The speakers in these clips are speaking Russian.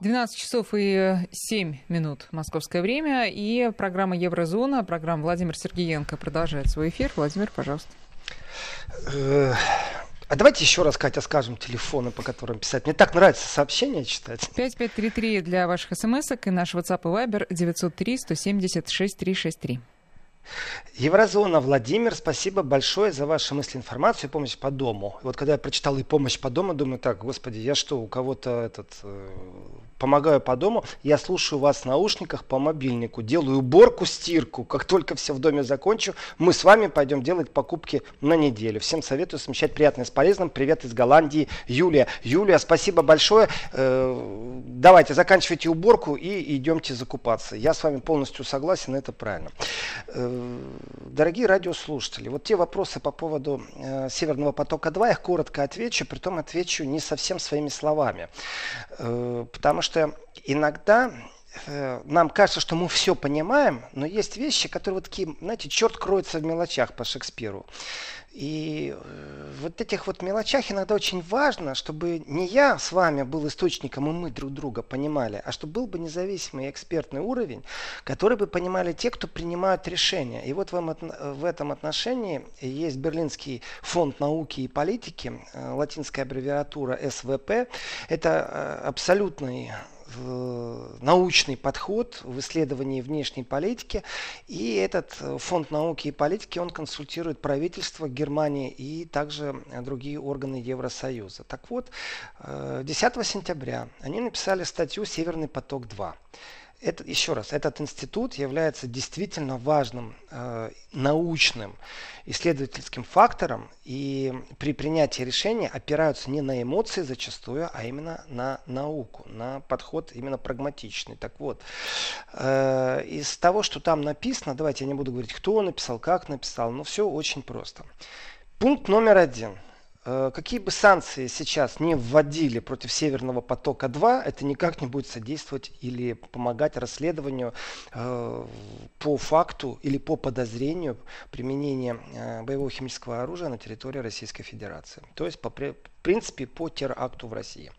12 часов и 7 минут московское время. И программа Еврозона, программа Владимир Сергеенко продолжает свой эфир. Владимир, пожалуйста. Э, а давайте еще раз, Катя, скажем телефоны, по которым писать. Мне так нравится сообщения читать. 5533 для ваших смс и наш WhatsApp и Viber 903 170 6363. Еврозона, Владимир, спасибо большое за ваши мысли, информацию и помощь по дому. Вот когда я прочитал и помощь по дому, думаю, так, господи, я что, у кого-то этот э, помогаю по дому, я слушаю вас в наушниках по мобильнику, делаю уборку, стирку. Как только все в доме закончу, мы с вами пойдем делать покупки на неделю. Всем советую совмещать приятное с полезным. Привет из Голландии, Юлия. Юлия, спасибо большое. Э, давайте, заканчивайте уборку и идемте закупаться. Я с вами полностью согласен, это правильно. Э, дорогие радиослушатели, вот те вопросы по поводу э, Северного потока-2, я их коротко отвечу, притом отвечу не совсем своими словами. Потому что что иногда э, нам кажется, что мы все понимаем, но есть вещи, которые вот такие, знаете, черт кроется в мелочах по Шекспиру. И э, вот этих вот мелочах иногда очень важно, чтобы не я с вами был источником, и мы друг друга понимали, а чтобы был бы независимый экспертный уровень, который бы понимали те, кто принимают решения. И вот вам в этом отношении есть Берлинский фонд науки и политики, э, латинская аббревиатура СВП. Это э, абсолютный научный подход в исследовании внешней политики. И этот э, фонд науки и политики, он консультирует правительство Германии и также другие органы Евросоюза. Так вот, 10 э, сентября они написали статью «Северный поток-2» это, еще раз, этот институт является действительно важным э, научным исследовательским фактором, и при принятии решения опираются не на эмоции зачастую, а именно на науку, на подход именно прагматичный. Так вот, э, из того, что там написано, давайте я не буду говорить, кто написал, как написал, но все очень просто. Пункт номер один – какие бы санкции сейчас не вводили против Северного потока-2, это никак не будет содействовать или помогать расследованию э, по факту или по подозрению применения э, боевого химического оружия на территории Российской Федерации. То есть, по, в принципе, по теракту в России.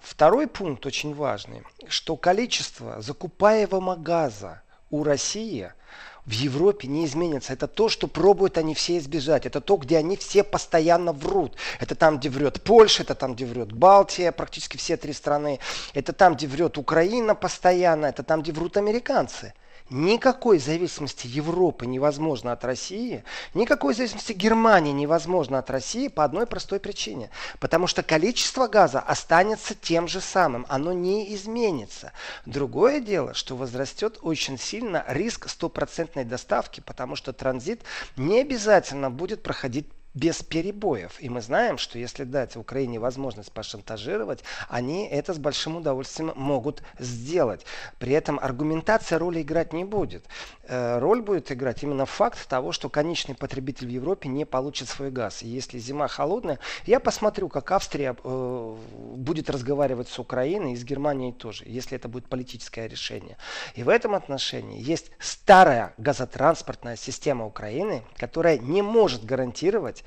Второй пункт очень важный, что количество закупаемого газа у России – в Европе не изменится. Это то, что пробуют они все избежать. Это то, где они все постоянно врут. Это там, где врет Польша, это там, где врет Балтия, практически все три страны. Это там, где врет Украина постоянно, это там, где врут американцы. Никакой зависимости Европы невозможно от России, никакой зависимости Германии невозможно от России по одной простой причине. Потому что количество газа останется тем же самым, оно не изменится. Другое дело, что возрастет очень сильно риск стопроцентной доставки, потому что транзит не обязательно будет проходить без перебоев. И мы знаем, что если дать Украине возможность пошантажировать, они это с большим удовольствием могут сделать. При этом аргументация роли играть не будет. Э, роль будет играть именно факт того, что конечный потребитель в Европе не получит свой газ. И если зима холодная, я посмотрю, как Австрия э, будет разговаривать с Украиной и с Германией тоже, если это будет политическое решение. И в этом отношении есть старая газотранспортная система Украины, которая не может гарантировать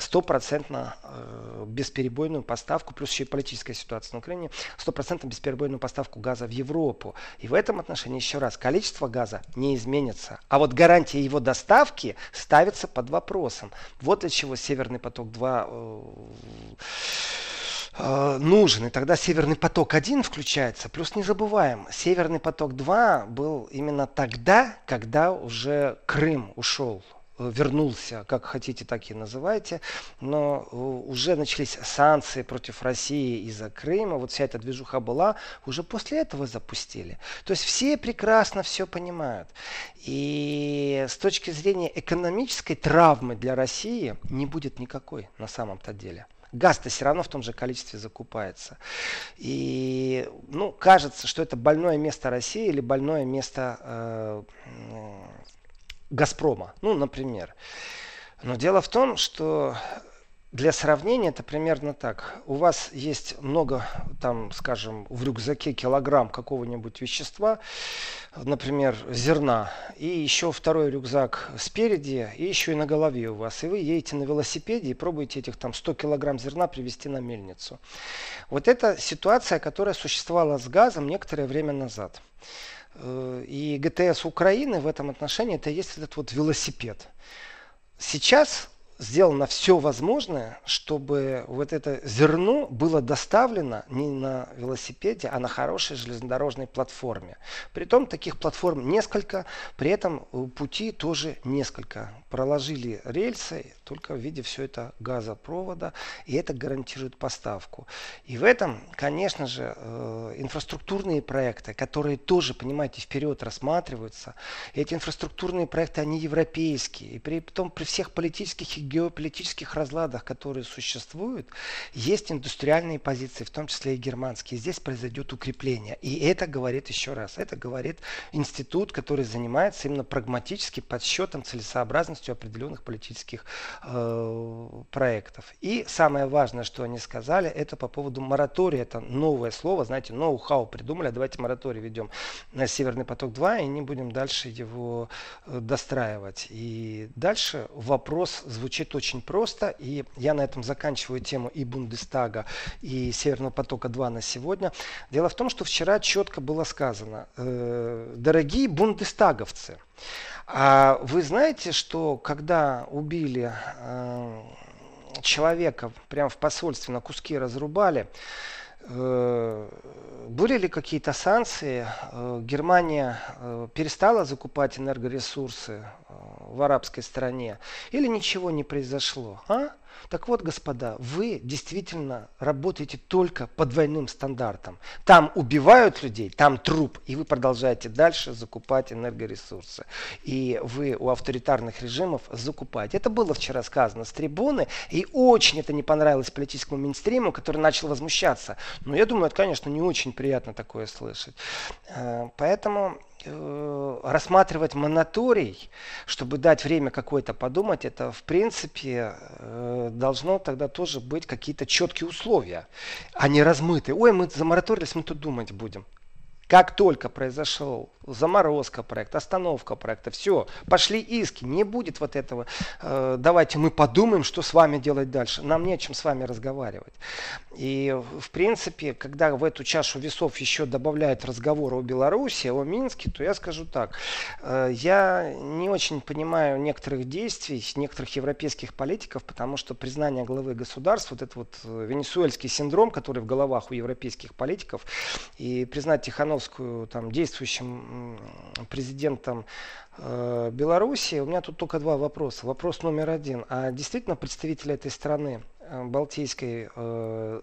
стопроцентно э, бесперебойную поставку, плюс еще и политическая ситуация на Украине, стопроцентно бесперебойную поставку газа в Европу. И в этом отношении, еще раз, количество газа не изменится. А вот гарантия его доставки ставится под вопросом. Вот для чего Северный поток-2 э, нужен. И тогда Северный поток-1 включается. Плюс не забываем, Северный поток-2 был именно тогда, когда уже Крым ушел вернулся, как хотите, так и называйте, но э, уже начались санкции против России из-за Крыма, вот вся эта движуха была, уже после этого запустили. То есть все прекрасно все понимают. И с точки зрения экономической травмы для России не будет никакой на самом-то деле. Газ-то все равно в том же количестве закупается. И ну, кажется, что это больное место России или больное место э, Газпрома, ну, например. Но дело в том, что для сравнения это примерно так. У вас есть много, там, скажем, в рюкзаке килограмм какого-нибудь вещества, например, зерна, и еще второй рюкзак спереди, и еще и на голове у вас. И вы едете на велосипеде и пробуете этих там 100 килограмм зерна привезти на мельницу. Вот это ситуация, которая существовала с газом некоторое время назад. Э, и ГТС Украины в этом отношении это есть этот вот велосипед. Сейчас сделано все возможное, чтобы вот это зерно было доставлено не на велосипеде, а на хорошей железнодорожной платформе. Притом таких платформ несколько, при этом пути тоже несколько. Проложили рельсы, только в виде все это газопровода, и это гарантирует поставку. И в этом, конечно же, э, инфраструктурные проекты, которые тоже, понимаете, вперед рассматриваются, эти инфраструктурные проекты, они европейские, и при том при всех политических и геополитических разладах, которые существуют, есть индустриальные позиции, в том числе и германские. Здесь произойдет укрепление. И это говорит еще раз, это говорит институт, который занимается именно прагматически подсчетом целесообразностью определенных политических э, проектов. И самое важное, что они сказали, это по поводу моратория. Это новое слово, знаете, ноу-хау придумали, а давайте мораторий ведем на Северный поток-2 и не будем дальше его э, достраивать. И дальше вопрос звучит очень просто, и я на этом заканчиваю тему и Бундестага, и Северного потока-2 на сегодня. Дело в том, что вчера четко было сказано, э, дорогие бундестаговцы, а вы знаете, что когда убили э, человека прямо в посольстве на куски разрубали, э, были ли какие-то санкции? Э, Германия э, перестала закупать энергоресурсы э, в арабской стране? Или ничего не произошло? А? Так вот, господа, вы действительно работаете только по двойным стандартам. Там убивают людей, там труп, и вы продолжаете дальше закупать энергоресурсы. И вы у авторитарных режимов закупаете. Это было вчера сказано с трибуны, и очень это не понравилось политическому минстриму, который начал возмущаться. Но я думаю, это, конечно, не очень приятно такое слышать. Э, поэтому рассматривать монаторий, чтобы дать время какое-то подумать, это в принципе э, должно тогда тоже быть какие-то четкие условия, а не размытые. Ой, мы замораторились, мы тут думать будем. Как только произошел заморозка проекта, остановка проекта, все, пошли иски, не будет вот этого, э, давайте мы подумаем, что с вами делать дальше. Нам не о чем с вами разговаривать. И в принципе, когда в эту чашу весов еще добавляют разговоры о Беларуси, о Минске, то я скажу так, э, я не очень понимаю некоторых действий некоторых европейских политиков, потому что признание главы государств, вот этот вот э, венесуэльский синдром, который в головах у европейских политиков, и признать Тихановскую там, действующим президентом э, Беларуси, у меня тут только два вопроса. Вопрос номер один. А действительно представители этой страны, э, Балтийской, э,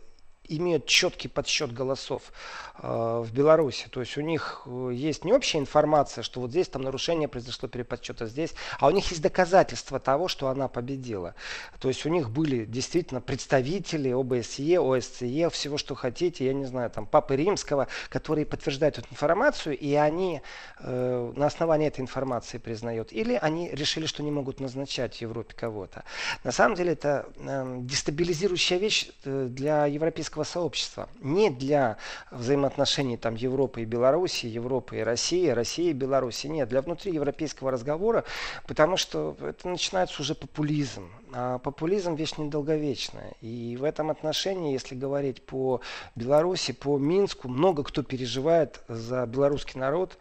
имеют четкий подсчет голосов э, в Беларуси. То есть у них э, есть не общая информация, что вот здесь там нарушение произошло переподсчета здесь, а у них есть доказательства того, что она победила. То есть у них были действительно представители ОБСЕ, ОСЦЕ, всего, что хотите, я не знаю, там Папы Римского, которые подтверждают эту информацию, и они э, на основании этой информации признают. Или они решили, что не могут назначать в Европе кого-то. На самом деле это э, дестабилизирующая вещь э, для европейского европейского сообщества. Не для взаимоотношений там, Европы и Беларуси, Европы и России, России и Беларуси. Нет, для внутриевропейского разговора, потому что это начинается уже популизм. А популизм вещь недолговечная. И в этом отношении, если говорить по Беларуси, по Минску, много кто переживает за белорусский народ,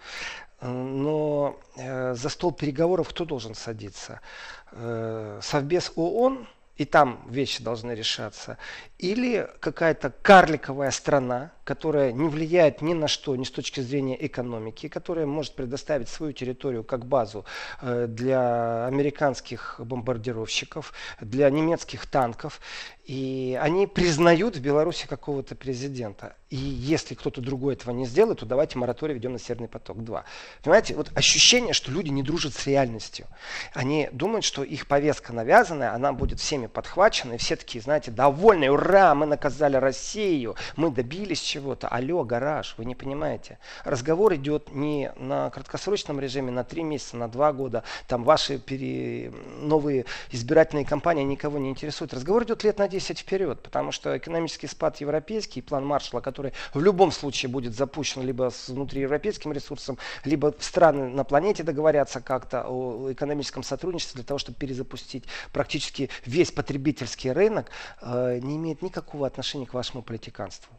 но э, за стол переговоров кто должен садиться? Э, Совбез ООН, и там вещи должны решаться, или какая-то карликовая страна, которая не влияет ни на что, ни с точки зрения экономики, которая может предоставить свою территорию как базу э, для американских бомбардировщиков, для немецких танков, и они признают в Беларуси какого-то президента. И если кто-то другой этого не сделает, то давайте мораторий ведем на Северный поток-2. Понимаете, вот ощущение, что люди не дружат с реальностью. Они думают, что их повестка навязанная, она будет всеми подхвачена, и все такие, знаете, довольны, ура, мы наказали Россию, мы добились чего-то. Алло, гараж, вы не понимаете. Разговор идет не на краткосрочном режиме, на три месяца, на два года. Там ваши пере... новые избирательные кампании никого не интересуют. Разговор идет лет на 10 вперед, потому что экономический спад европейский, план Маршалла, который в любом случае будет запущен либо с внутриевропейским ресурсом, либо страны на планете договорятся как-то о экономическом сотрудничестве для того, чтобы перезапустить практически весь потребительский рынок, э, не имеет никакого отношения к вашему политиканству.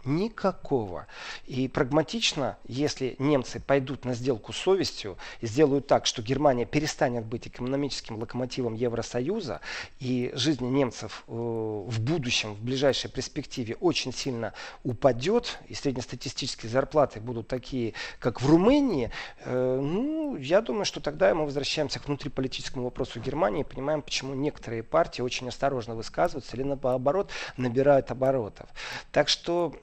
Никакого. И прагматично, если немцы пойдут на сделку с совестью и сделают так, что Германия перестанет быть экономическим локомотивом Евросоюза, и жизнь немцев э, в будущем, в ближайшей перспективе очень сильно упадет, и среднестатистические зарплаты будут такие, как в Румынии, э, ну, я думаю, что тогда мы возвращаемся к внутриполитическому вопросу Германии и понимаем, почему некоторые партии очень осторожно высказываются или наоборот набирают оборотов. Так что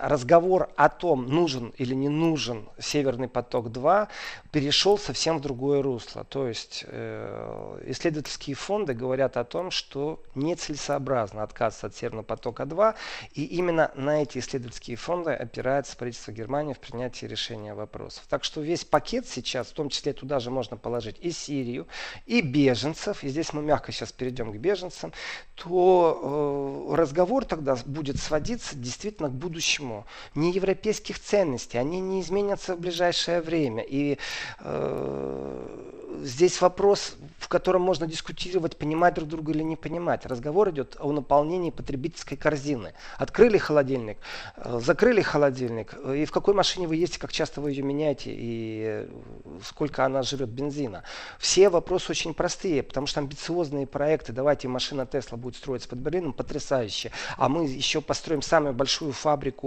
разговор о том, нужен или не нужен Северный поток-2, перешел совсем в другое русло. То есть э, исследовательские фонды говорят о том, что нецелесообразно отказываться от Северного потока-2, и именно на эти исследовательские фонды опирается правительство Германии в принятии решения вопросов. Так что весь пакет сейчас, в том числе туда же можно положить и Сирию, и беженцев, и здесь мы мягко сейчас перейдем к беженцам, то э, разговор тогда будет сводиться действительно к будущему. Не европейских ценностей, они не изменятся в ближайшее время. И э, здесь вопрос, в котором можно дискутировать, понимать друг друга или не понимать. Разговор идет о наполнении потребительской корзины. Открыли холодильник, э, закрыли холодильник, и в какой машине вы ездите, как часто вы ее меняете, и сколько она жрет бензина. Все вопросы очень простые, потому что амбициозные проекты, давайте машина Тесла будет строиться под Берлином, потрясающе. А мы еще построим самую большую фабрику,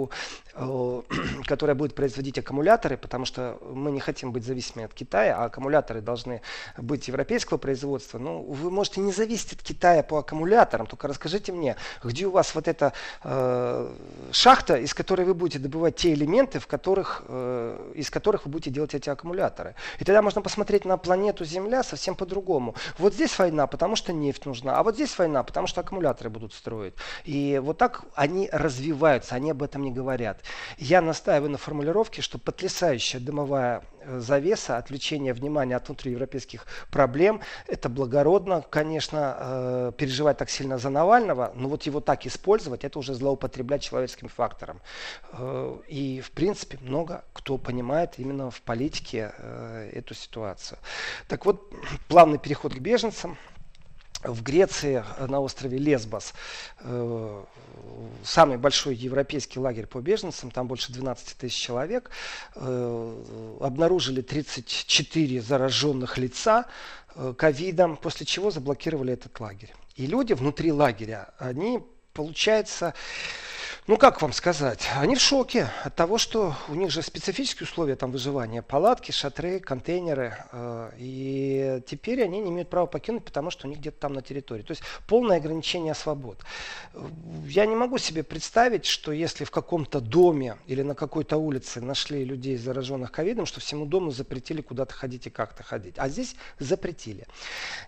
э, которая будет производить аккумуляторы, потому что мы не хотим быть зависимыми от Китая, а аккумуляторы должны быть европейского производства. Ну, вы можете не зависеть от Китая по аккумуляторам, только расскажите мне, где у вас вот эта э, шахта, из которой вы будете добывать те элементы, в которых, э, из которых вы будете делать эти аккумуляторы. И тогда можно посмотреть на планету Земля совсем по-другому. Вот здесь война, потому что нефть нужна, а вот здесь война, потому что аккумуляторы будут строить. И вот так они развиваются, они об этом не говорят. Я настаиваю на формулировке, что потрясающая дымовая э, завеса, отвлечение внимания от внутриевропейских проблем, это благородно, конечно, э, переживать так сильно за Навального, но вот его так использовать, это уже злоупотреблять человеческим фактором. Э, и, в принципе, много кто понимает именно в политике эту ситуацию. Так вот, плавный переход к беженцам в Греции на острове Лесбос э, самый большой европейский лагерь по беженцам, там больше 12 тысяч человек, э, обнаружили 34 зараженных лица э, ковидом, после чего заблокировали этот лагерь. И люди внутри лагеря, они, получается, ну как вам сказать, они в шоке от того, что у них же специфические условия там выживания, палатки, шатры, контейнеры, э, и теперь они не имеют права покинуть, потому что у них где-то там на территории. То есть полное ограничение свобод. Я не могу себе представить, что если в каком-то доме или на какой-то улице нашли людей, зараженных ковидом, что всему дому запретили куда-то ходить и как-то ходить. А здесь запретили.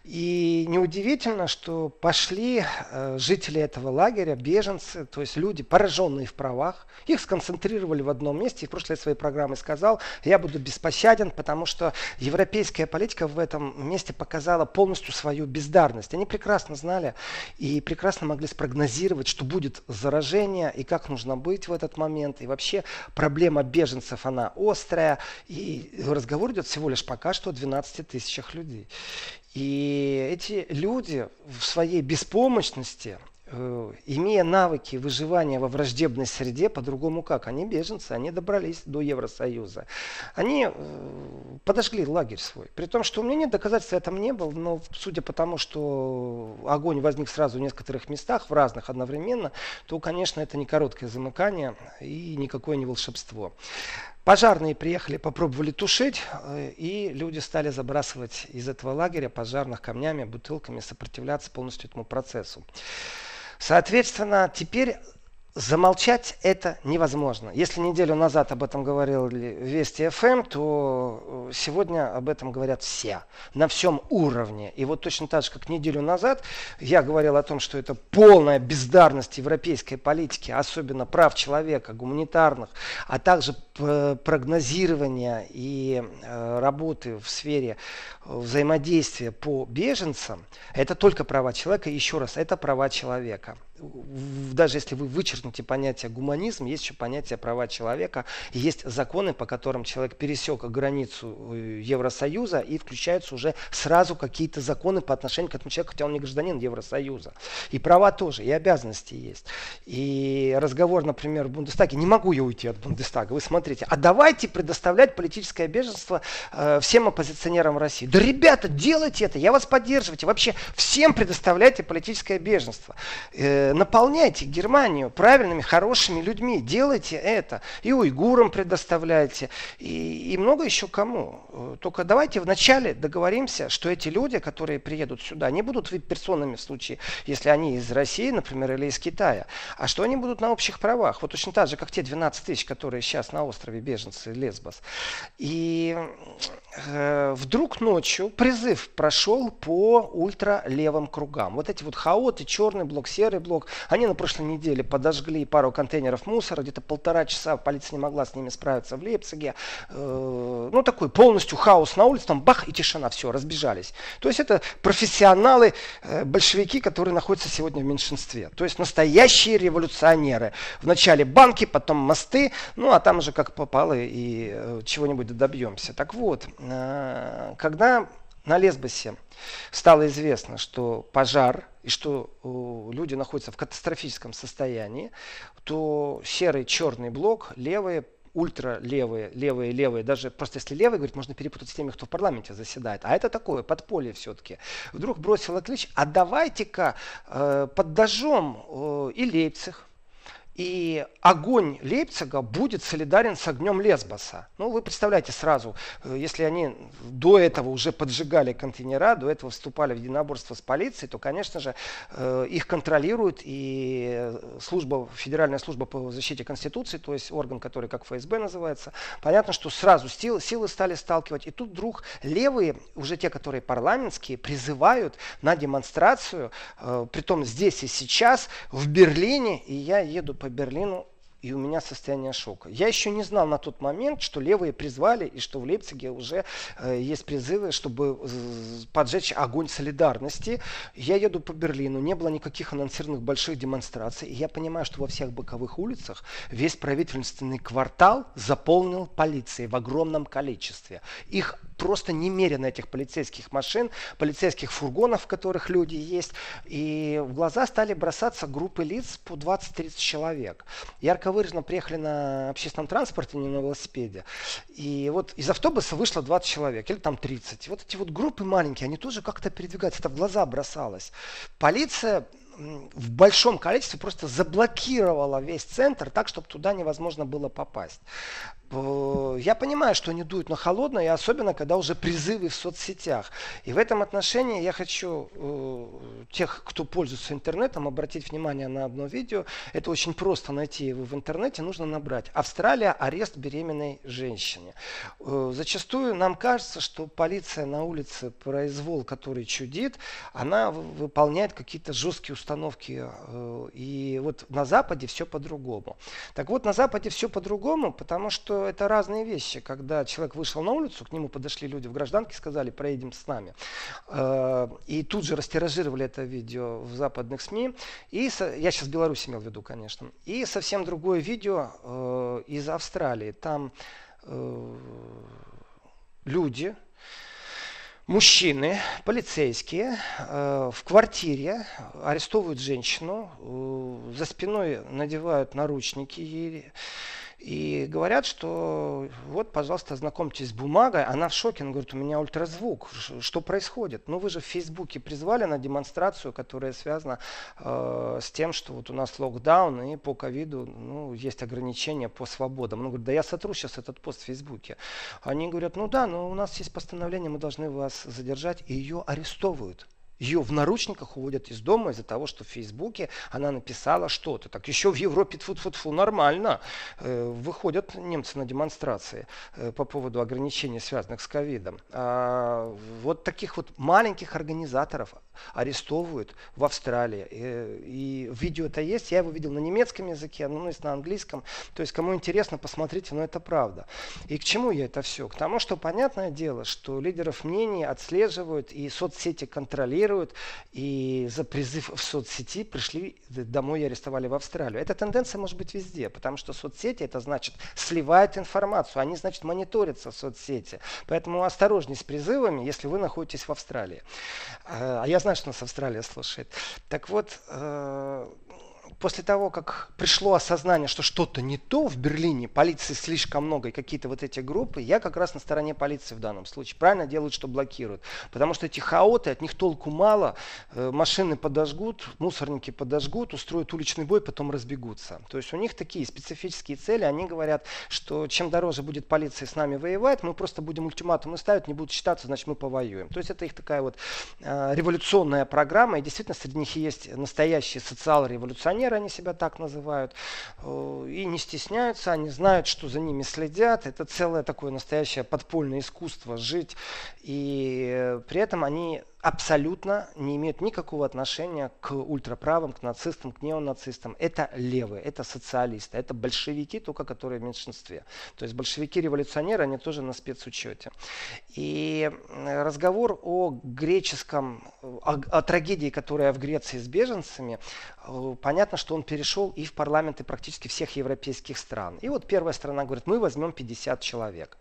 И неудивительно, что пошли э, жители этого лагеря, беженцы, то есть люди, пораженные в правах. Их сконцентрировали в одном месте. И в прошлой своей программе сказал, я буду беспощаден, потому что европейская политика в этом месте показала полностью свою бездарность. Они прекрасно знали и прекрасно могли спрогнозировать, что будет заражение и как нужно быть в этот момент. И вообще проблема беженцев, она острая. И разговор идет всего лишь пока что о 12 тысячах людей. И эти люди в своей беспомощности имея навыки выживания во враждебной среде, по-другому как? Они беженцы, они добрались до Евросоюза. Они э, подожгли лагерь свой. При том, что у меня нет доказательств, этом не было, но судя по тому, что огонь возник сразу в некоторых местах, в разных одновременно, то, конечно, это не короткое замыкание и никакое не волшебство. Пожарные приехали, попробовали тушить, э, и люди стали забрасывать из этого лагеря пожарных камнями, бутылками, сопротивляться полностью этому процессу. Соответственно, теперь Замолчать это невозможно. Если неделю назад об этом говорили Вести ФМ, то э, сегодня об этом говорят все, на всем уровне. И вот точно так же, как неделю назад я говорил о том, что это полная бездарность европейской политики, особенно прав человека, гуманитарных, а также прогнозирования и э, работы в сфере взаимодействия по беженцам, это только права человека. Еще раз, это права человека даже если вы вычеркнете понятие гуманизм, есть еще понятие права человека, есть законы, по которым человек пересек границу э, Евросоюза и включаются уже сразу какие-то законы по отношению к этому человеку, хотя он не гражданин Евросоюза. И права тоже, и обязанности есть. И разговор, например, в Бундестаге, не могу я уйти от Бундестага, вы смотрите, а давайте предоставлять политическое беженство э, всем оппозиционерам России. Да, ребята, делайте это, я вас поддерживайте, вообще всем предоставляйте политическое беженство. Э, наполняйте Германию правильными, хорошими людьми, делайте это. И уйгурам предоставляйте, и, и много еще кому. Э, только давайте вначале договоримся, что эти люди, которые приедут сюда, не будут персонами в случае, если они из России, например, или из Китая, а что они будут на общих правах. Вот точно так же, как те 12 тысяч, которые сейчас на острове беженцы Лесбос. И э, вдруг ночью призыв прошел по ультралевым кругам. Вот эти вот хаоты, черный блок, серый блок, блок. Они на прошлой неделе подожгли пару контейнеров мусора, где-то полтора часа полиция не могла с ними справиться в Лейпциге. Э, ну, такой полностью хаос на улице, там бах и тишина, все, разбежались. То есть это профессионалы, э, большевики, которые находятся сегодня в меньшинстве. То есть настоящие революционеры. Вначале банки, потом мосты, ну, а там уже как попало и э, чего-нибудь добьемся. Так вот, когда на Лесбосе стало известно, что пожар и что люди находятся в катастрофическом состоянии, то серый черный блок, левые, ультралевые, левые, левые, даже просто если левые, говорит, можно перепутать с теми, кто в парламенте заседает. А это такое подполье все-таки. Вдруг бросила клич, а давайте-ка э, поддажем э, и Лейпциг, и огонь Лейпцига будет солидарен с огнем Лесбоса. Ну, вы представляете сразу, э, если они до этого уже поджигали контейнера, до этого вступали в единоборство с полицией, то, конечно же, э, их контролирует и служба, Федеральная служба по защите Конституции, то есть орган, который как ФСБ называется. Понятно, что сразу силы, силы стали сталкивать. И тут вдруг левые, уже те, которые парламентские, призывают на демонстрацию, э, притом здесь и сейчас, в Берлине, и я еду по Берлину и у меня состояние шока. Я еще не знал на тот момент, что левые призвали и что в Лейпциге уже э, есть призывы, чтобы поджечь огонь солидарности. Я еду по Берлину, не было никаких анонсированных больших демонстраций, и я понимаю, что во всех боковых улицах весь правительственный квартал заполнил полицией в огромном количестве. Их просто немерено этих полицейских машин, полицейских фургонов, в которых люди есть. И в глаза стали бросаться группы лиц по 20-30 человек. Ярко выраженно приехали на общественном транспорте, не на велосипеде. И вот из автобуса вышло 20 человек, или там 30. И вот эти вот группы маленькие, они тоже как-то передвигаются. Это в глаза бросалось. Полиция в большом количестве просто заблокировала весь центр так, чтобы туда невозможно было попасть. Я понимаю, что они дуют на холодное, и особенно, когда уже призывы в соцсетях. И в этом отношении я хочу э, тех, кто пользуется интернетом, обратить внимание на одно видео. Это очень просто найти его в интернете, нужно набрать. Австралия, арест беременной женщине. Э, зачастую нам кажется, что полиция на улице, произвол, который чудит, она выполняет какие-то жесткие установки. Э, и вот на Западе все по-другому. Так вот, на Западе все по-другому, потому что это разные вещи. Когда человек вышел на улицу, к нему подошли люди в гражданке, сказали, проедем с нами. Э, и тут же растиражировали это видео в западных СМИ. И я сейчас Беларусь имел в виду, конечно. И совсем другое видео э, из Австралии. Там люди, мужчины, полицейские, в квартире арестовывают женщину, за спиной надевают наручники и говорят, что вот, пожалуйста, ознакомьтесь с бумагой. Она в шоке, она говорит, у меня ультразвук. Что происходит? Ну, вы же в Фейсбуке призвали на демонстрацию, которая связана э, с тем, что вот у нас локдаун и по ковиду ну, есть ограничения по свободам. Она говорит, да я сотру сейчас этот пост в Фейсбуке. Они говорят, ну да, но у нас есть постановление, мы должны вас задержать, и ее арестовывают Ее в наручниках уводят из дома из-за того, что в Фейсбуке она написала что-то. Так еще в Европе тфу -тфу -тфу, нормально. Э, выходят немцы на демонстрации э, по поводу ограничений, связанных с ковидом. А вот таких вот маленьких организаторов арестовывают в Австралии. Э, и, видео это есть. Я его видел на немецком языке, ну, есть на английском. То есть, кому интересно, посмотрите, но это правда. И к чему я это все? К тому, что понятное дело, что лидеров мнений отслеживают и соцсети контролируют реагируют, и за призыв в соцсети пришли домой и арестовали в Австралию. Эта тенденция может быть везде, потому что соцсети это значит сливают информацию, они значит мониторятся в соцсети. Поэтому осторожней с призывами, если вы находитесь в Австралии. А я знаю, что нас Австралия слушает. Так вот, э, после того, как пришло осознание, что что-то не то в Берлине, полиции слишком много и какие-то вот эти группы, я как раз на стороне полиции в данном случае. Правильно делают, что блокируют. Потому что эти хаоты, от них толку мало. Э, машины подожгут, мусорники подожгут, устроят уличный бой, потом разбегутся. То есть у них такие специфические цели. Они говорят, что чем дороже будет полиция с нами воевать, мы просто будем ультиматумы ставить, не будут считаться, значит мы повоюем. То есть это их такая вот э, революционная программа. И действительно среди них есть настоящие социал-революционеры, они себя так называют, э, и не стесняются, они знают, что за ними следят. Это целое такое настоящее подпольное искусство жить, и э, при этом они абсолютно не имеют никакого отношения к ультраправым, к нацистам, к неонацистам. Это левые, это социалисты, это большевики, только которые в меньшинстве. То есть большевики-революционеры, они тоже на спецучете. И разговор о греческом, о, о трагедии, которая в Греции с беженцами, э, понятно, что он перешел и в парламенты практически всех европейских стран. И вот первая страна говорит, мы возьмем 50 человек.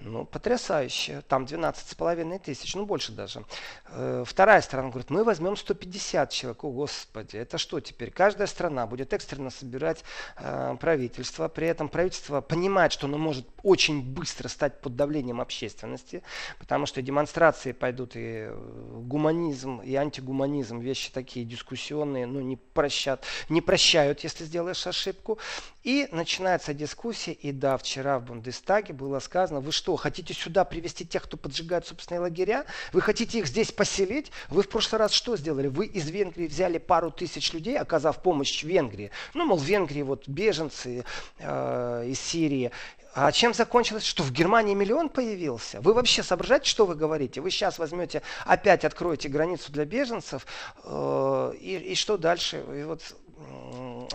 Ну, потрясающе. Там 12 с половиной тысяч, ну больше даже. Э, вторая страна говорит, мы возьмем 150 человек. О, Господи, это что теперь? Каждая страна будет экстренно собирать э, правительство. При этом правительство понимает, что оно может очень быстро стать под давлением общественности, потому что демонстрации пойдут и э, гуманизм, и антигуманизм, вещи такие дискуссионные, но не, прощат, не прощают, если сделаешь ошибку. И начинается дискуссия, и да, вчера в Бундестаге было сказано, вы что, хотите сюда привести тех, кто поджигает собственные лагеря? Вы хотите их здесь поселить? Вы в прошлый раз что сделали? Вы из Венгрии взяли пару тысяч людей, оказав помощь Венгрии. Ну, мол, в Венгрии вот беженцы э, из Сирии. А чем закончилось? Что в Германии миллион появился? Вы вообще соображаете, что вы говорите? Вы сейчас возьмете, опять откроете границу для беженцев, э, и, и что дальше? И вот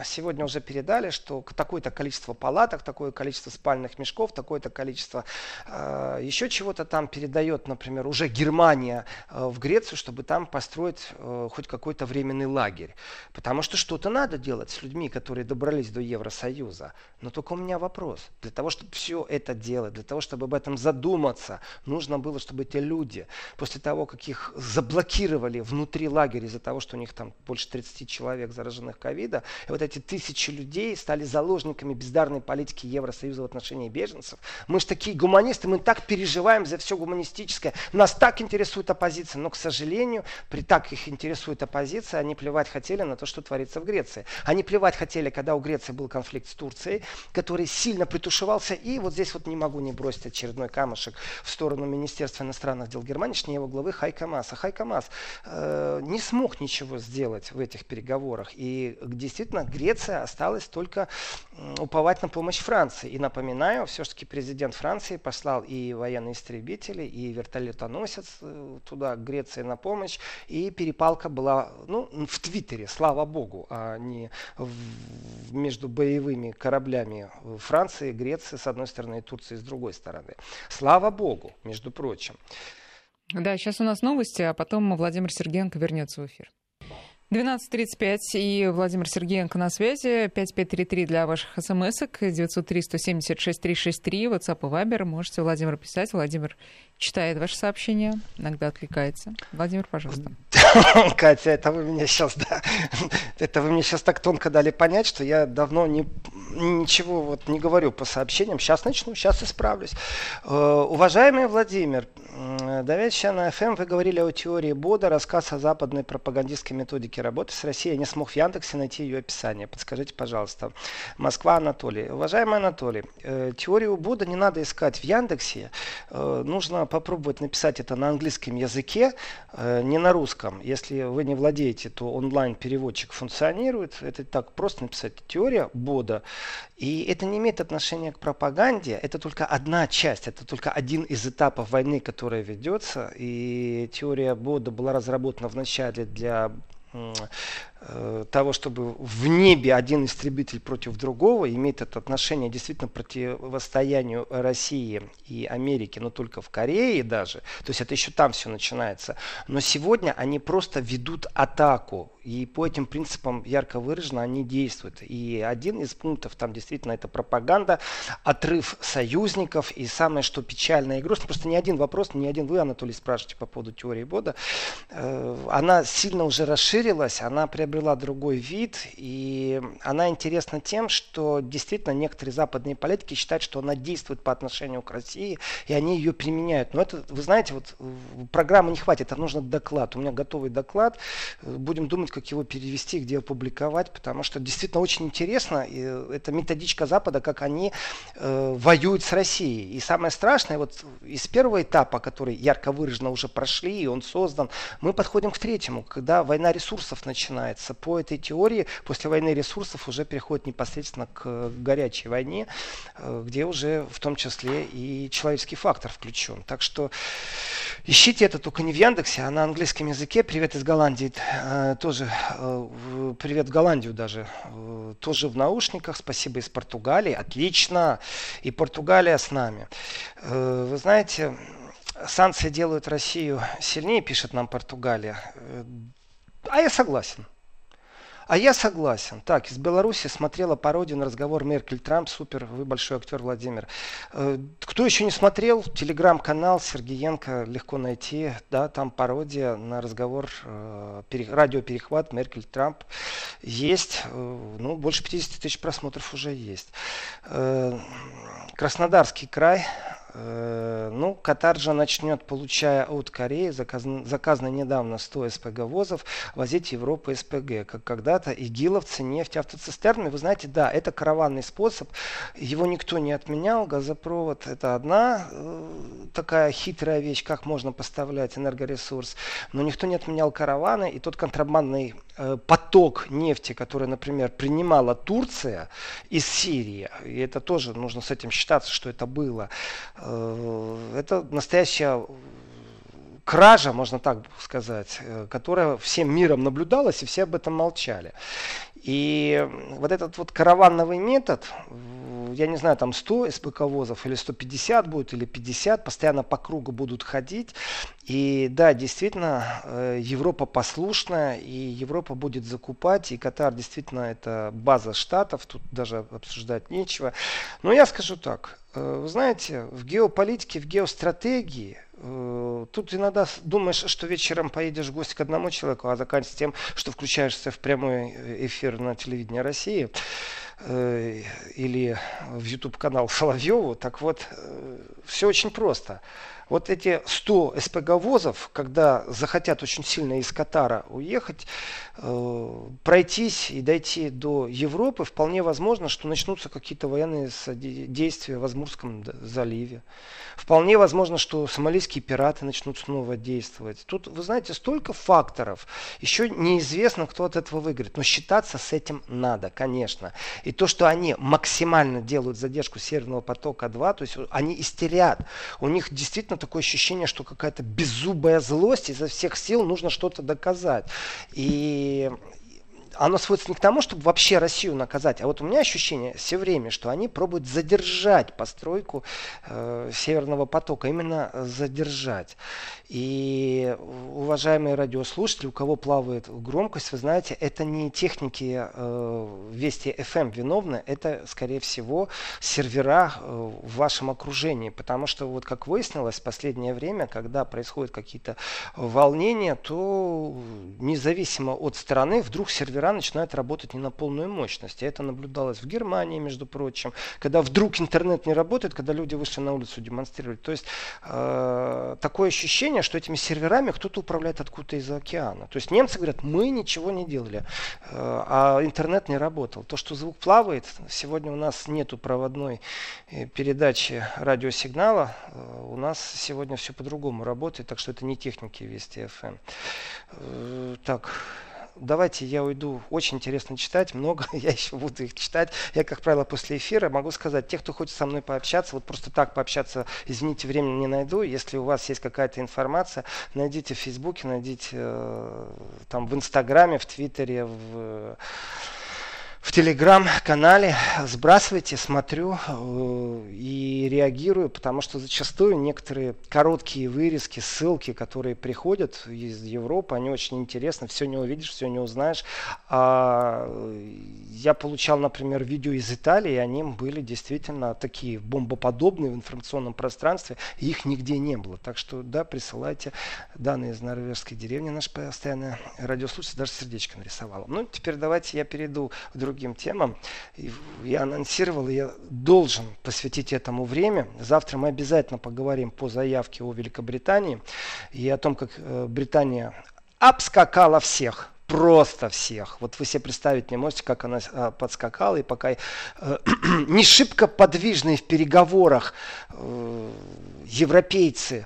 сегодня уже передали, что такое-то количество палаток, такое количество спальных мешков, такое-то количество э, еще чего-то там передает, например, уже Германия э, в Грецию, чтобы там построить э, хоть какой-то временный лагерь. Потому что что-то надо делать с людьми, которые добрались до Евросоюза. Но только у меня вопрос. Для того, чтобы все это делать, для того, чтобы об этом задуматься, нужно было, чтобы эти люди, после того, как их заблокировали внутри лагеря из-за того, что у них там больше 30 человек зараженных ковида, и вот эти тысячи людей стали заложниками бездарной политики Евросоюза в отношении беженцев. Мы же такие гуманисты, мы так переживаем за все гуманистическое. Нас так интересует оппозиция, но, к сожалению, при так их интересует оппозиция, они плевать хотели на то, что творится в Греции. Они плевать хотели, когда у Греции был конфликт с Турцией, который сильно притушевался. И вот здесь вот не могу не бросить очередной камушек в сторону Министерства иностранных дел Германии, точнее его главы Хайка Маса. Хайка Мас э, не смог ничего сделать в этих переговорах. И действительно Греция осталось только уповать на помощь Франции. И напоминаю, все-таки президент Франции послал и военные истребители, и вертолетоносец э, туда, Греции на помощь. И перепалка была ну, в Твиттере, слава богу, а не в, между боевыми кораблями Франции, Греции с одной стороны и Турции с другой стороны. Слава богу, между прочим. Да, сейчас у нас новости, а потом Владимир Сергеенко вернется в эфир. 12.35 и Владимир Сергеенко на связи. 5533 для ваших смс-ок. 903-176-363. WhatsApp и Viber. Можете, Владимир, писать. Владимир читает ваши сообщения. Иногда откликается. Владимир, пожалуйста. Катя, это вы меня сейчас, да, это вы мне сейчас так тонко дали понять, что я давно не, ничего вот не говорю по сообщениям. Сейчас начну, сейчас исправлюсь. Э, уважаемый Владимир, давеча на ФМ вы говорили о теории Бода, рассказ о западной пропагандистской методике работы с Россией. Я не смог в Яндексе найти ее описание. Подскажите, пожалуйста. Москва, Анатолий. Уважаемый Анатолий, э, теорию Бода не надо искать в Яндексе. Э, нужно попробовать написать это на английском языке, не на русском. Если вы не владеете, то онлайн-переводчик функционирует. Это так просто написать. Теория Бода. И это не имеет отношения к пропаганде. Это только одна часть. Это только один из этапов войны, которая ведется. И теория Бода была разработана вначале для того, чтобы в небе один истребитель против другого имеет это отношение действительно противостоянию России и Америки, но только в Корее даже. То есть это еще там все начинается. Но сегодня они просто ведут атаку. И по этим принципам ярко выраженно они действуют. И один из пунктов там действительно это пропаганда, отрыв союзников. И самое, что печально и грустно, просто ни один вопрос, ни один вы, Анатолий, спрашиваете по поводу теории Бода, э, она сильно уже расширилась, она приобрела приобрела другой вид, и она интересна тем, что действительно некоторые западные политики считают, что она действует по отношению к России, и они ее применяют. Но это, вы знаете, вот программы не хватит, это нужно доклад. У меня готовый доклад, будем думать, как его перевести, где опубликовать, потому что действительно очень интересно, и это методичка Запада, как они э, воюют с Россией. И самое страшное, вот из первого этапа, который ярко выраженно уже прошли, и он создан, мы подходим к третьему, когда война ресурсов начинается развивается по этой теории, после войны ресурсов уже переходит непосредственно к горячей войне, э, где уже в том числе и человеческий фактор включен. Так что ищите это только не в Яндексе, а на английском языке. Привет из Голландии. Э, тоже э, привет в Голландию даже. Тоже в наушниках. Спасибо из Португалии. Отлично. И Португалия с нами. Вы знаете, санкции делают Россию сильнее, пишет нам Португалия. А я согласен. А я согласен. Так, из Беларуси смотрела пародию на разговор Меркель-Трамп. Супер, вы большой актер, Владимир. Э, кто еще не смотрел, телеграм-канал Сергеенко легко найти. Да, там пародия на разговор, э, радиоперехват Меркель-Трамп. Есть, э, ну, больше 50 тысяч просмотров уже есть. Краснодарский край, ну, Катар же начнет, получая от Кореи заказан, заказанные недавно 100 СПГ-возов, возить Европу СПГ, как когда-то игиловцы, нефть, автоцистерны. Вы знаете, да, это караванный способ, его никто не отменял, газопровод это одна э, такая хитрая вещь, как можно поставлять энергоресурс, но никто не отменял караваны, и тот контрабандный э, поток нефти, который, например, принимала Турция из Сирии, и это тоже нужно с этим считаться, что это было, Э, это настоящая кража, можно так сказать, э, которая всем миром наблюдалась, и все об этом молчали. И вот этот вот караванный метод, я не знаю, там 100 СПК-возов или 150 будет, или 50, постоянно по кругу будут ходить. И да, действительно, э, Европа послушная, и Европа будет закупать, и Катар действительно это база штатов, тут даже обсуждать нечего. Но я скажу так, Э, вы знаете, в геополитике, в геостратегии Тут иногда думаешь, что вечером поедешь в гости к одному человеку, а заканчивается тем, что включаешься в прямой эфир на телевидении России э, или в YouTube канал Соловьеву. Так вот, все очень просто. Вот эти 100 СПГ-возов, когда захотят очень сильно из Катара уехать, э, пройтись и дойти до Европы, вполне возможно, что начнутся какие-то военные действия в Азмурском заливе. Вполне возможно, что сомалийские пираты начнут снова действовать. Тут, вы знаете, столько факторов. Еще неизвестно, кто от этого выиграет. Но считаться с этим надо, конечно. И то, что они максимально делают задержку Северного потока-2, то есть они истерят. У них действительно действительно такое ощущение, что какая-то беззубая злость, изо всех сил нужно что-то доказать. И оно сводится не к тому, чтобы вообще Россию наказать, а вот у меня ощущение все время, что они пробуют задержать постройку э, Северного потока, именно задержать. И, уважаемые радиослушатели, у кого плавает громкость, вы знаете, это не техники э, Вести FM эм виновны, это, скорее всего, сервера э, в вашем окружении. Потому что, вот как выяснилось в последнее время, когда происходят какие-то волнения, то независимо от страны, вдруг сервера сервера начинают работать не на полную мощность. Это наблюдалось в Германии, между прочим, когда вдруг интернет не работает, когда люди вышли на улицу демонстрировать. То есть э, такое ощущение, что этими серверами кто-то управляет откуда-то из океана. То есть немцы говорят, мы ничего не делали, э, а интернет не работал. То, что звук плавает, сегодня у нас нету проводной э, передачи радиосигнала, э, у нас сегодня все по-другому работает, так что это не техники Вести FM. Э, так, давайте я уйду. Очень интересно читать, много, я еще буду их читать. Я, как правило, после эфира могу сказать, те, кто хочет со мной пообщаться, вот просто так пообщаться, извините, времени не найду. Если у вас есть какая-то информация, найдите в Фейсбуке, найдите э, там в Инстаграме, в Твиттере, в в телеграм-канале, сбрасывайте, смотрю э, и реагирую, потому что зачастую некоторые короткие вырезки, ссылки, которые приходят из Европы, они очень интересны, все не увидишь, все не узнаешь. А, я получал, например, видео из Италии, они были действительно такие бомбоподобные в информационном пространстве, и их нигде не было. Так что, да, присылайте данные из норвежской деревни, наш постоянный радиослушатель даже сердечко нарисовала. Ну, теперь давайте я перейду к другим другим темам. Я анонсировал, я должен посвятить этому время. Завтра мы обязательно поговорим по заявке о Великобритании и о том, как э, Британия обскакала всех просто всех. Вот вы себе представить не можете, как она а, подскакала, и пока э, не шибко подвижные в переговорах э, европейцы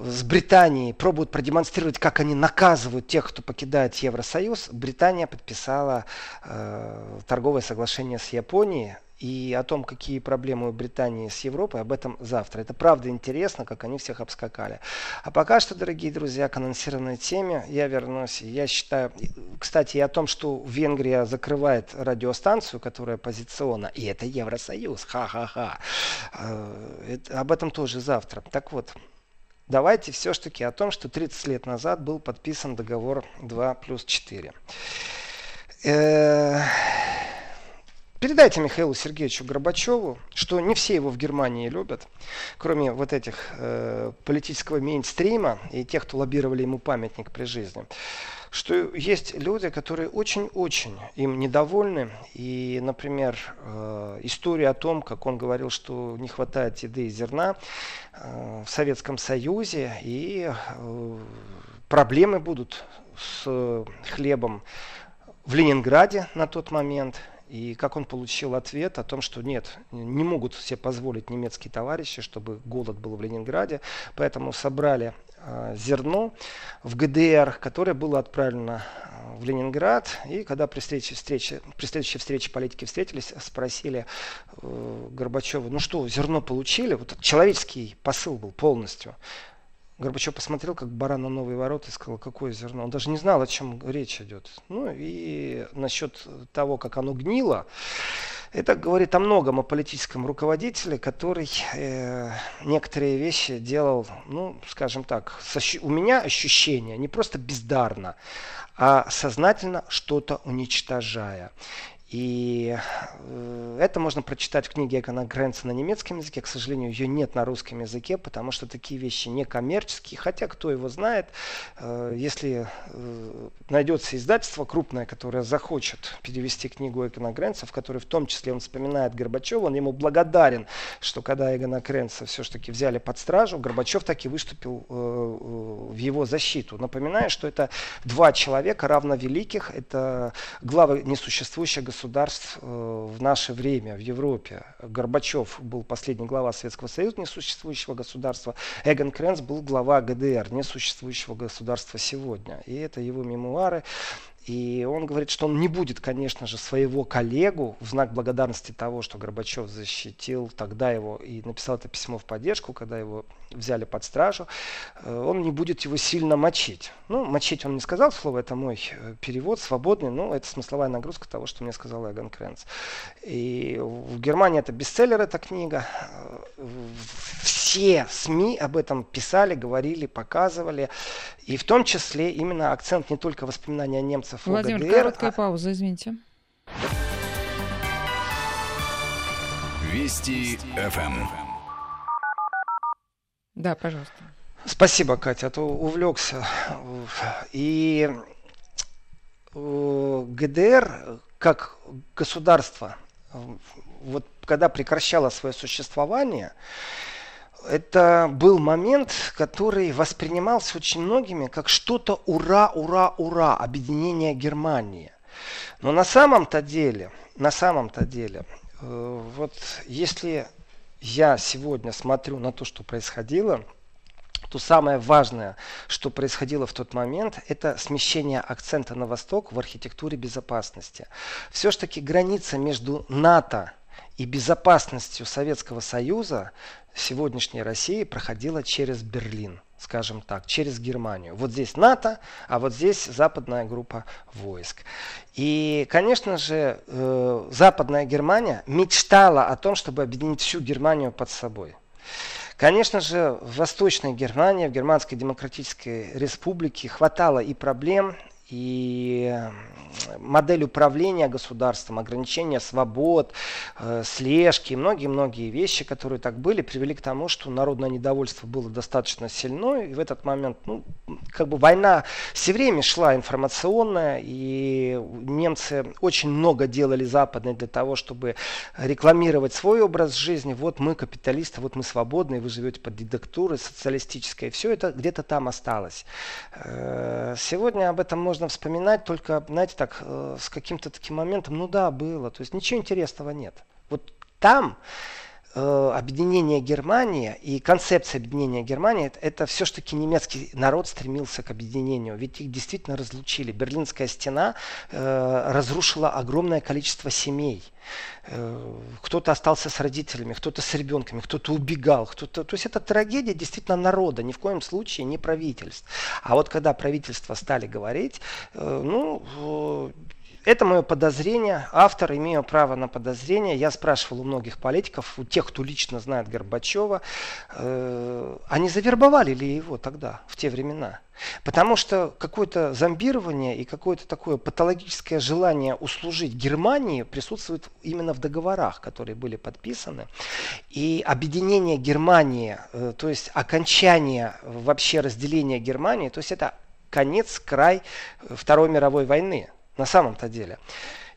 с Британией пробуют продемонстрировать, как они наказывают тех, кто покидает Евросоюз, Британия подписала э, торговое соглашение с Японией. И о том, какие проблемы у Британии с Европой, об этом завтра. Это правда интересно, как они всех обскакали. А пока что, дорогие друзья, к анонсированной теме я вернусь. Я считаю, кстати, и о том, что Венгрия закрывает радиостанцию, которая позиционна, и это Евросоюз, ха-ха-ха. Э, об этом тоже завтра. Так вот, давайте все-таки о том, что 30 лет назад был подписан договор 2 плюс 4. Э, передайте Михаилу Сергеевичу Горбачеву, что не все его в Германии любят, кроме вот этих э, политического мейнстрима и тех, кто лоббировали ему памятник при жизни что есть люди, которые очень-очень им недовольны. И, например, э, история о том, как он говорил, что не хватает еды и зерна э, в Советском Союзе, и э, проблемы будут с хлебом в Ленинграде на тот момент. И как он получил ответ о том, что нет, не могут себе позволить немецкие товарищи, чтобы голод был в Ленинграде. Поэтому собрали зерно в ГДР, которое было отправлено э, в Ленинград. И когда при, встрече, встрече, при следующей встрече политики встретились, спросили э, Горбачева, ну что, зерно получили? Вот человеческий посыл был полностью. Горбачев посмотрел, как баран на новые ворота и сказал, какое зерно. Он даже не знал, о чем речь идет. Ну и насчет того, как оно гнило, это говорит о многом, о политическом руководителе, который э, некоторые вещи делал, ну, скажем так, у меня ощущение не просто бездарно, а сознательно что-то уничтожая. И э, это можно прочитать в книге Экона Грэнса на немецком языке. К сожалению, ее нет на русском языке, потому что такие вещи не коммерческие. Хотя, кто его знает, э, если э, найдется издательство крупное, которое захочет перевести книгу Экона Грэнса, в которой в том числе он вспоминает Горбачева, он ему благодарен, что когда Эгона Грэнса все-таки взяли под стражу, Горбачев таки выступил в его защиту. Напоминаю, что это два человека равновеликих, это главы несуществующих государств государств э, в наше время в Европе. Горбачев был последний глава Советского Союза, несуществующего государства. Эгон Кренц был глава ГДР, несуществующего государства сегодня. И это его мемуары. И он говорит, что он не будет, конечно же, своего коллегу в знак благодарности того, что Горбачев защитил тогда его и написал это письмо в поддержку, когда его взяли под стражу, э, он не будет его сильно мочить. Ну, мочить он не сказал слово, это мой э, перевод, свободный, но это смысловая нагрузка того, что мне сказал Эгон Кренц. И в Германии это бестселлер, эта книга. Э, все СМИ об этом писали, говорили, показывали. И в том числе именно акцент не только воспоминания немцев Владимир, о ГДР. короткая а... пауза, извините. Вести ФМ. Да, пожалуйста. Спасибо, Катя, а то увлекся. И э, ГДР как государство, вот когда прекращало свое существование, это был момент, который воспринимался очень многими как что-то ура, ура, ура, объединение Германии. Но на самом-то деле, на самом-то деле, э, вот если я сегодня смотрю на то, что происходило, то самое важное, что происходило в тот момент, это смещение акцента на восток в архитектуре безопасности. Все-таки граница между НАТО и безопасностью Советского Союза сегодняшней России проходила через Берлин, скажем так, через Германию. Вот здесь НАТО, а вот здесь западная группа войск. И, конечно же, э, западная Германия мечтала о том, чтобы объединить всю Германию под собой. Конечно же, в Восточной Германии, в Германской Демократической Республике хватало и проблем, и модель управления государством, ограничения свобод, э, слежки многие-многие вещи, которые так были, привели к тому, что народное недовольство было достаточно сильно. И в этот момент, ну, как бы война все время шла информационная, и немцы очень много делали западные для того, чтобы рекламировать свой образ жизни. Вот мы капиталисты, вот мы свободные, вы живете под диктатурой социалистической. Все это где-то там осталось. Э, сегодня об этом можно вспоминать только, знаете, так, э, с каким-то таким моментом, ну да, было. То есть ничего интересного нет. Вот там объединение Германии и концепция объединения Германии, это, это все-таки немецкий народ стремился к объединению. Ведь их действительно разлучили. Берлинская стена э, разрушила огромное количество семей. Э, кто-то остался с родителями, кто-то с ребенками, кто-то убегал, кто-то. То есть это трагедия действительно народа, ни в коем случае не правительств. А вот когда правительства стали говорить, э, ну, это мое подозрение. Автор, имею право на подозрение. Я спрашивал у многих политиков, у тех, кто лично знает Горбачева, э, они завербовали ли его тогда, в те времена? Потому что какое-то зомбирование и какое-то такое патологическое желание услужить Германии присутствует именно в договорах, которые были подписаны. И объединение Германии, э, то есть окончание вообще разделения Германии, то есть это конец, край Второй мировой войны на самом-то деле.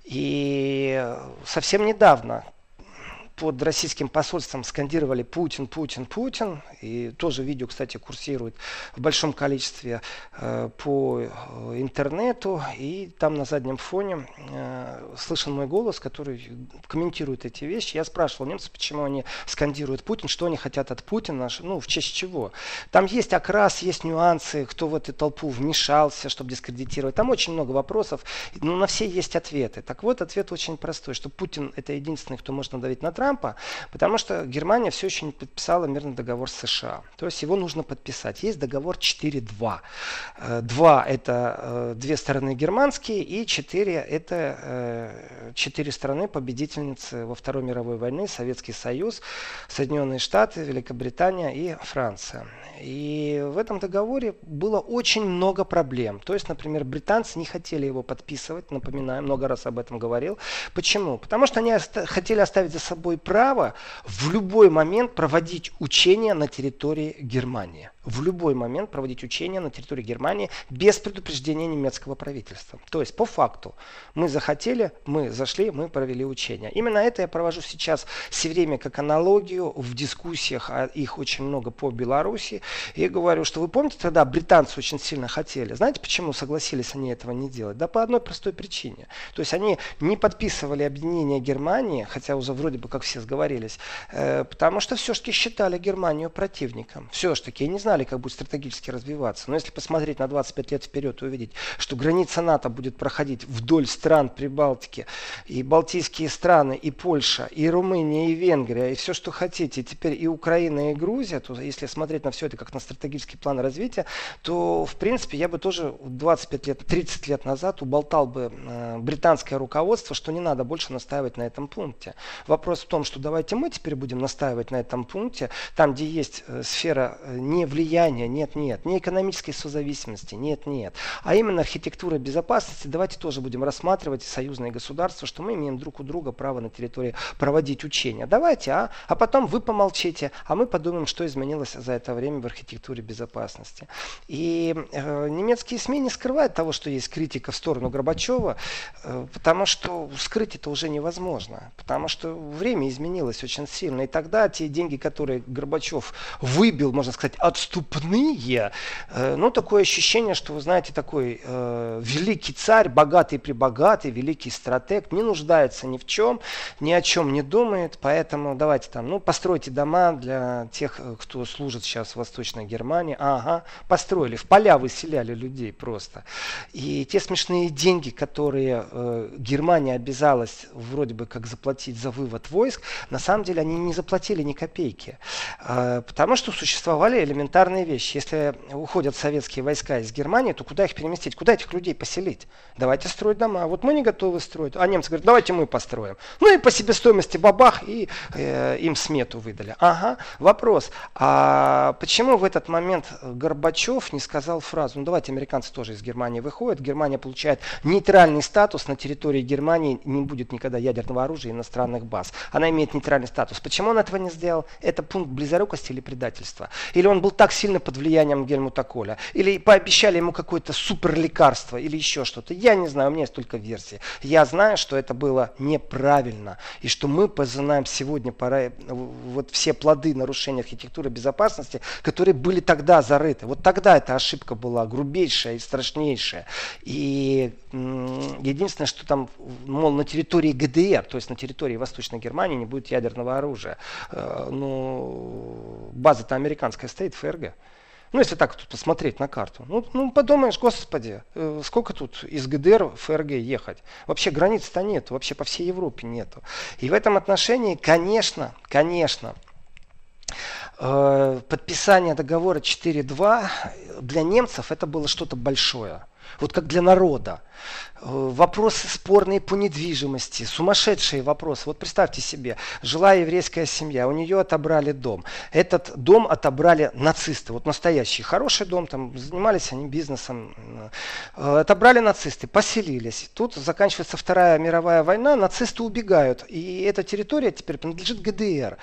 И совсем недавно под российским посольством скандировали Путин, Путин, Путин. И тоже видео, кстати, курсирует в большом количестве э, по интернету. И там на заднем фоне э, слышен мой голос, который комментирует эти вещи. Я спрашивал немцев, почему они скандируют Путин, что они хотят от Путина, ну, в честь чего. Там есть окрас, есть нюансы, кто в эту толпу вмешался, чтобы дискредитировать. Там очень много вопросов, но на все есть ответы. Так вот, ответ очень простой, что Путин это единственный, кто может надавить на Трампа, Трампа, потому что Германия все еще не подписала мирный договор с США. То есть его нужно подписать. Есть договор 4.2. Э, два – это э, две стороны германские, и четыре – это э, четыре страны победительницы во Второй мировой войны, Советский Союз, Соединенные Штаты, Великобритания и Франция. И в этом договоре было очень много проблем. То есть, например, британцы не хотели его подписывать, напоминаю, много раз об этом говорил. Почему? Потому что они оста- хотели оставить за собой право в любой момент проводить учения на территории Германии в любой момент проводить учения на территории Германии без предупреждения немецкого правительства. То есть по факту мы захотели, мы зашли, мы провели учения. Именно это я провожу сейчас все время как аналогию в дискуссиях, а их очень много по Беларуси. И говорю, что вы помните, тогда британцы очень сильно хотели. Знаете, почему согласились они этого не делать? Да по одной простой причине. То есть они не подписывали объединение Германии, хотя уже вроде бы как все сговорились, э, потому что все-таки считали Германию противником. Все-таки, не знаю, знали, как будет стратегически развиваться. Но если посмотреть на 25 лет вперед и увидеть, что граница НАТО будет проходить вдоль стран Прибалтики, и Балтийские страны, и Польша, и Румыния, и Венгрия, и все, что хотите, теперь и Украина, и Грузия, то если смотреть на все это как на стратегический план развития, то, в принципе, я бы тоже 25 лет, 30 лет назад уболтал бы э, британское руководство, что не надо больше настаивать на этом пункте. Вопрос в том, что давайте мы теперь будем настаивать на этом пункте, там, где есть э, сфера э, не влияния влияния, нет, нет, не экономической созависимости, нет, нет, а именно архитектура безопасности. Давайте тоже будем рассматривать союзные государства, что мы имеем друг у друга право на территории проводить учения. Давайте, а, а потом вы помолчите, а мы подумаем, что изменилось за это время в архитектуре безопасности. И э, немецкие СМИ не скрывают того, что есть критика в сторону Горбачева, э, потому что скрыть это уже невозможно, потому что время изменилось очень сильно. И тогда те деньги, которые Горбачев выбил, можно сказать, отступные, э, ну, такое ощущение, что, вы знаете, такой э, великий царь, богатый прибогатый, великий стратег, не нуждается ни в чем, ни о чем не думает, поэтому давайте там, ну, постройте дома для тех, э, кто служит сейчас в Восточной Германии. Ага, построили, в поля выселяли людей просто. И те смешные деньги, которые э, Германия обязалась вроде бы как заплатить за вывод войск, на самом деле они не заплатили ни копейки. Э, потому что существовали элементарные вещи. Если уходят советские войска из Германии, то куда их переместить? Куда этих людей поселить? Давайте строить дома. Вот мы не готовы строить. А немцы говорят, давайте мы построим. Ну и по себестоимости бабах и э, им смету выдали. Ага, вопрос. А почему в этот момент Горбачев не сказал фразу, ну давайте американцы тоже из Германии выходят, Германия получает нейтральный статус, на территории Германии не будет никогда ядерного оружия и иностранных баз. Она имеет нейтральный статус. Почему он этого не сделал? Это пункт близорукости или предательства? Или он был так сильно под влиянием Гельмута Коля? Или пообещали ему какое-то супер лекарство или еще что-то? Я не знаю, у меня есть только версии. Я знаю, что это было неправильно. И что мы познаем сегодня пора, вот все плоды нарушения архитектуры безопасности, которые были тогда зарыты. Вот тогда эта ошибка была грубейшая и страшнейшая. И единственное, что там, мол, на территории ГДР, то есть на территории Восточной Германии не будет ядерного оружия. Э, ну, база-то американская стоит, ФРГ. Ну, если так тут посмотреть на карту. Ну, ну подумаешь, господи, э, сколько тут из ГДР в ФРГ ехать? Вообще границ-то нет, вообще по всей Европе нету. И в этом отношении, конечно, конечно, э, подписание договора 4.2 для немцев это было что-то большое. Вот как для народа. Э, вопросы спорные по недвижимости, сумасшедшие вопросы. Вот представьте себе, жила еврейская семья, у нее отобрали дом. Этот дом отобрали нацисты, вот настоящий хороший дом, там занимались они бизнесом. Э, отобрали нацисты, поселились. Тут заканчивается Вторая мировая война, нацисты убегают, и эта территория теперь принадлежит ГДР.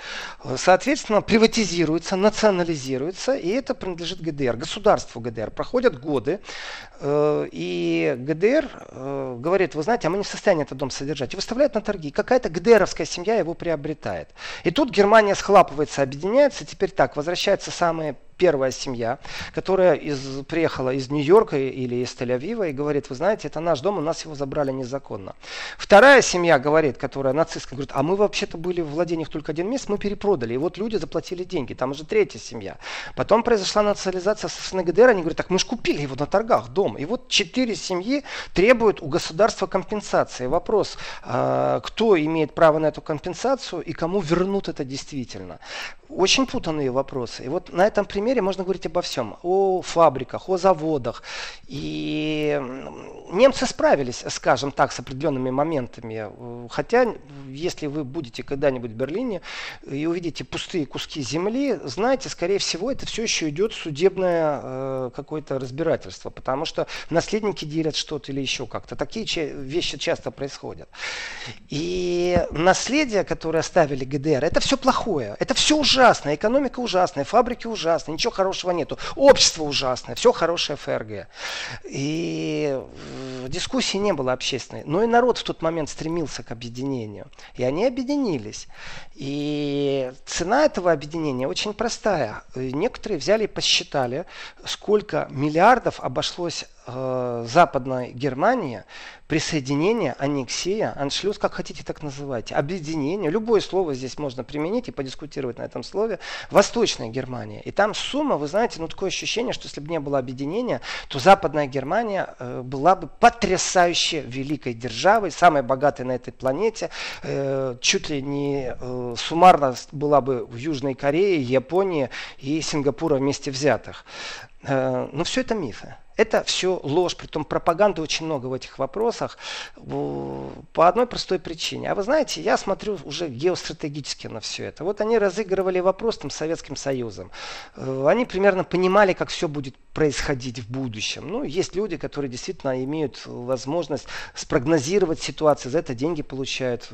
Э, соответственно, приватизируется, национализируется, и это принадлежит ГДР, государству ГДР. Проходят годы, и ГДР э, говорит, вы знаете, а мы не в состоянии этот дом содержать. И выставляют на торги. Какая-то ГДРовская семья его приобретает. И тут Германия схлапывается, объединяется. Теперь так, возвращаются самые первая семья, которая из, приехала из Нью-Йорка или из Тель-Авива и говорит, вы знаете, это наш дом, у нас его забрали незаконно. Вторая семья говорит, которая нацистская, говорит, а мы вообще-то были в владениях только один месяц, мы перепродали, и вот люди заплатили деньги, там уже третья семья. Потом произошла национализация со ГДР, они говорят, так мы же купили его на торгах, дом. И вот четыре семьи требуют у государства компенсации. Вопрос, а, кто имеет право на эту компенсацию и кому вернут это действительно. Очень путанные вопросы. И вот на этом примере можно говорить обо всем. О фабриках, о заводах. И немцы справились, скажем так, с определенными моментами. Хотя, если вы будете когда-нибудь в Берлине и увидите пустые куски земли, знаете, скорее всего, это все еще идет судебное э, какое-то разбирательство. Потому что наследники делят что-то или еще как-то. Такие вещи часто происходят. И наследие, которое оставили ГДР, это все плохое. Это все уже ужасная, экономика ужасная, фабрики ужасные, ничего хорошего нету, общество ужасное, все хорошее ФРГ. И дискуссии не было общественной, но и народ в тот момент стремился к объединению. И они объединились. И цена этого объединения очень простая. Некоторые взяли и посчитали, сколько миллиардов обошлось э, Западной Германии присоединение, аннексия, аншлюз, как хотите так называйте, объединение, любое слово здесь можно применить и подискутировать на этом слове, Восточная Германия. И там сумма, вы знаете, ну такое ощущение, что если бы не было объединения, то Западная Германия э, была бы потрясающе великой державой, самой богатой на этой планете, э, чуть ли не э, суммарно была бы в Южной Корее, Японии и Сингапура вместе взятых. Э, но все это мифы. Это все ложь, притом пропаганды очень много в этих вопросах по одной простой причине. А вы знаете, я смотрю уже геостратегически на все это. Вот они разыгрывали вопрос там Советским Союзом. Э, они примерно понимали, как все будет происходить в будущем. Ну, есть люди, которые действительно имеют возможность спрогнозировать ситуацию, за это деньги получают.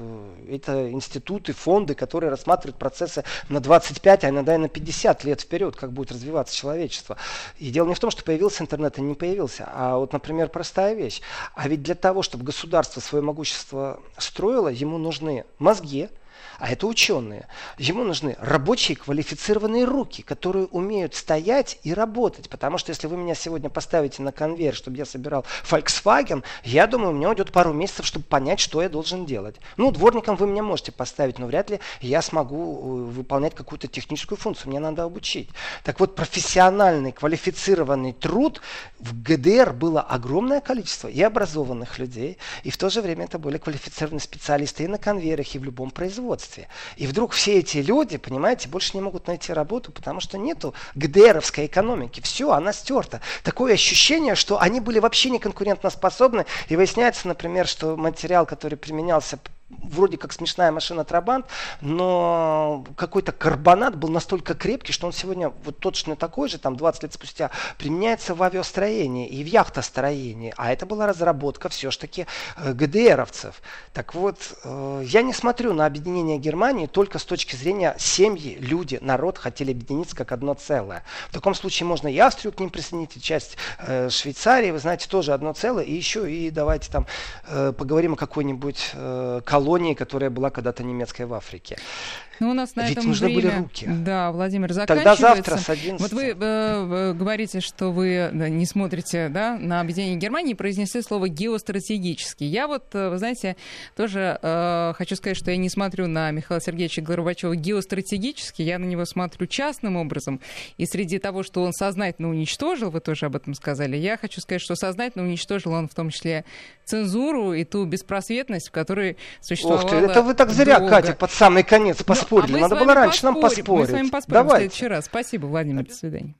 Это институты, фонды, которые рассматривают процессы на 25, а иногда и на 50 лет вперед, как будет развиваться человечество. И дело не в том, что появился интернет, а не появился. А вот, например, простая вещь. А ведь для того, чтобы государство свое могущество строило, ему нужны мозги, а это ученые. Ему нужны рабочие квалифицированные руки, которые умеют стоять и работать. Потому что если вы меня сегодня поставите на конвейер, чтобы я собирал Volkswagen, я думаю, у меня уйдет пару месяцев, чтобы понять, что я должен делать. Ну, дворником вы меня можете поставить, но вряд ли я смогу э, выполнять какую-то техническую функцию. Мне надо обучить. Так вот, профессиональный, квалифицированный труд в ГДР было огромное количество и образованных людей, и в то же время это были квалифицированные специалисты и на конвейерах, и в любом производстве производстве. И вдруг все эти люди, понимаете, больше не могут найти работу, потому что нету ГДРовской экономики. Все, она стерта. Такое ощущение, что они были вообще не конкурентоспособны. И выясняется, например, что материал, который применялся вроде как смешная машина Трабант, но какой-то карбонат был настолько крепкий, что он сегодня вот точно такой же, там 20 лет спустя, применяется в авиастроении и в яхтостроении. А это была разработка все-таки э, ГДРовцев. Так вот, э, я не смотрю на объединение Германии только с точки зрения семьи, люди, народ хотели объединиться как одно целое. В таком случае можно и Австрию к ним присоединить, и часть э, Швейцарии, вы знаете, тоже одно целое, и еще и давайте там поговорим о какой-нибудь колонии, которая была когда-то немецкая в Африке. Ну, у нас на Ведь этом нужны время... были руки. Да, Владимир, заканчивается. Тогда завтра с 11. Вот вы э, говорите, что вы не смотрите да, на объединение Германии произнесли слово «геостратегический». Я вот, э, вы знаете, тоже э, хочу сказать, что я не смотрю на Михаила Сергеевича Горбачева геостратегически, я на него смотрю частным образом. И среди того, что он сознательно уничтожил, вы тоже об этом сказали, я хочу сказать, что сознательно уничтожил он в том числе цензуру и ту беспросветность, в которой существовала Ох ты, это вы так зря, долго. Катя, под самый конец поспорили. А Надо было раньше поспорим. нам поспорить. Мы с вами поспорим Давайте. в следующий раз. Спасибо, Владимир. До свидания.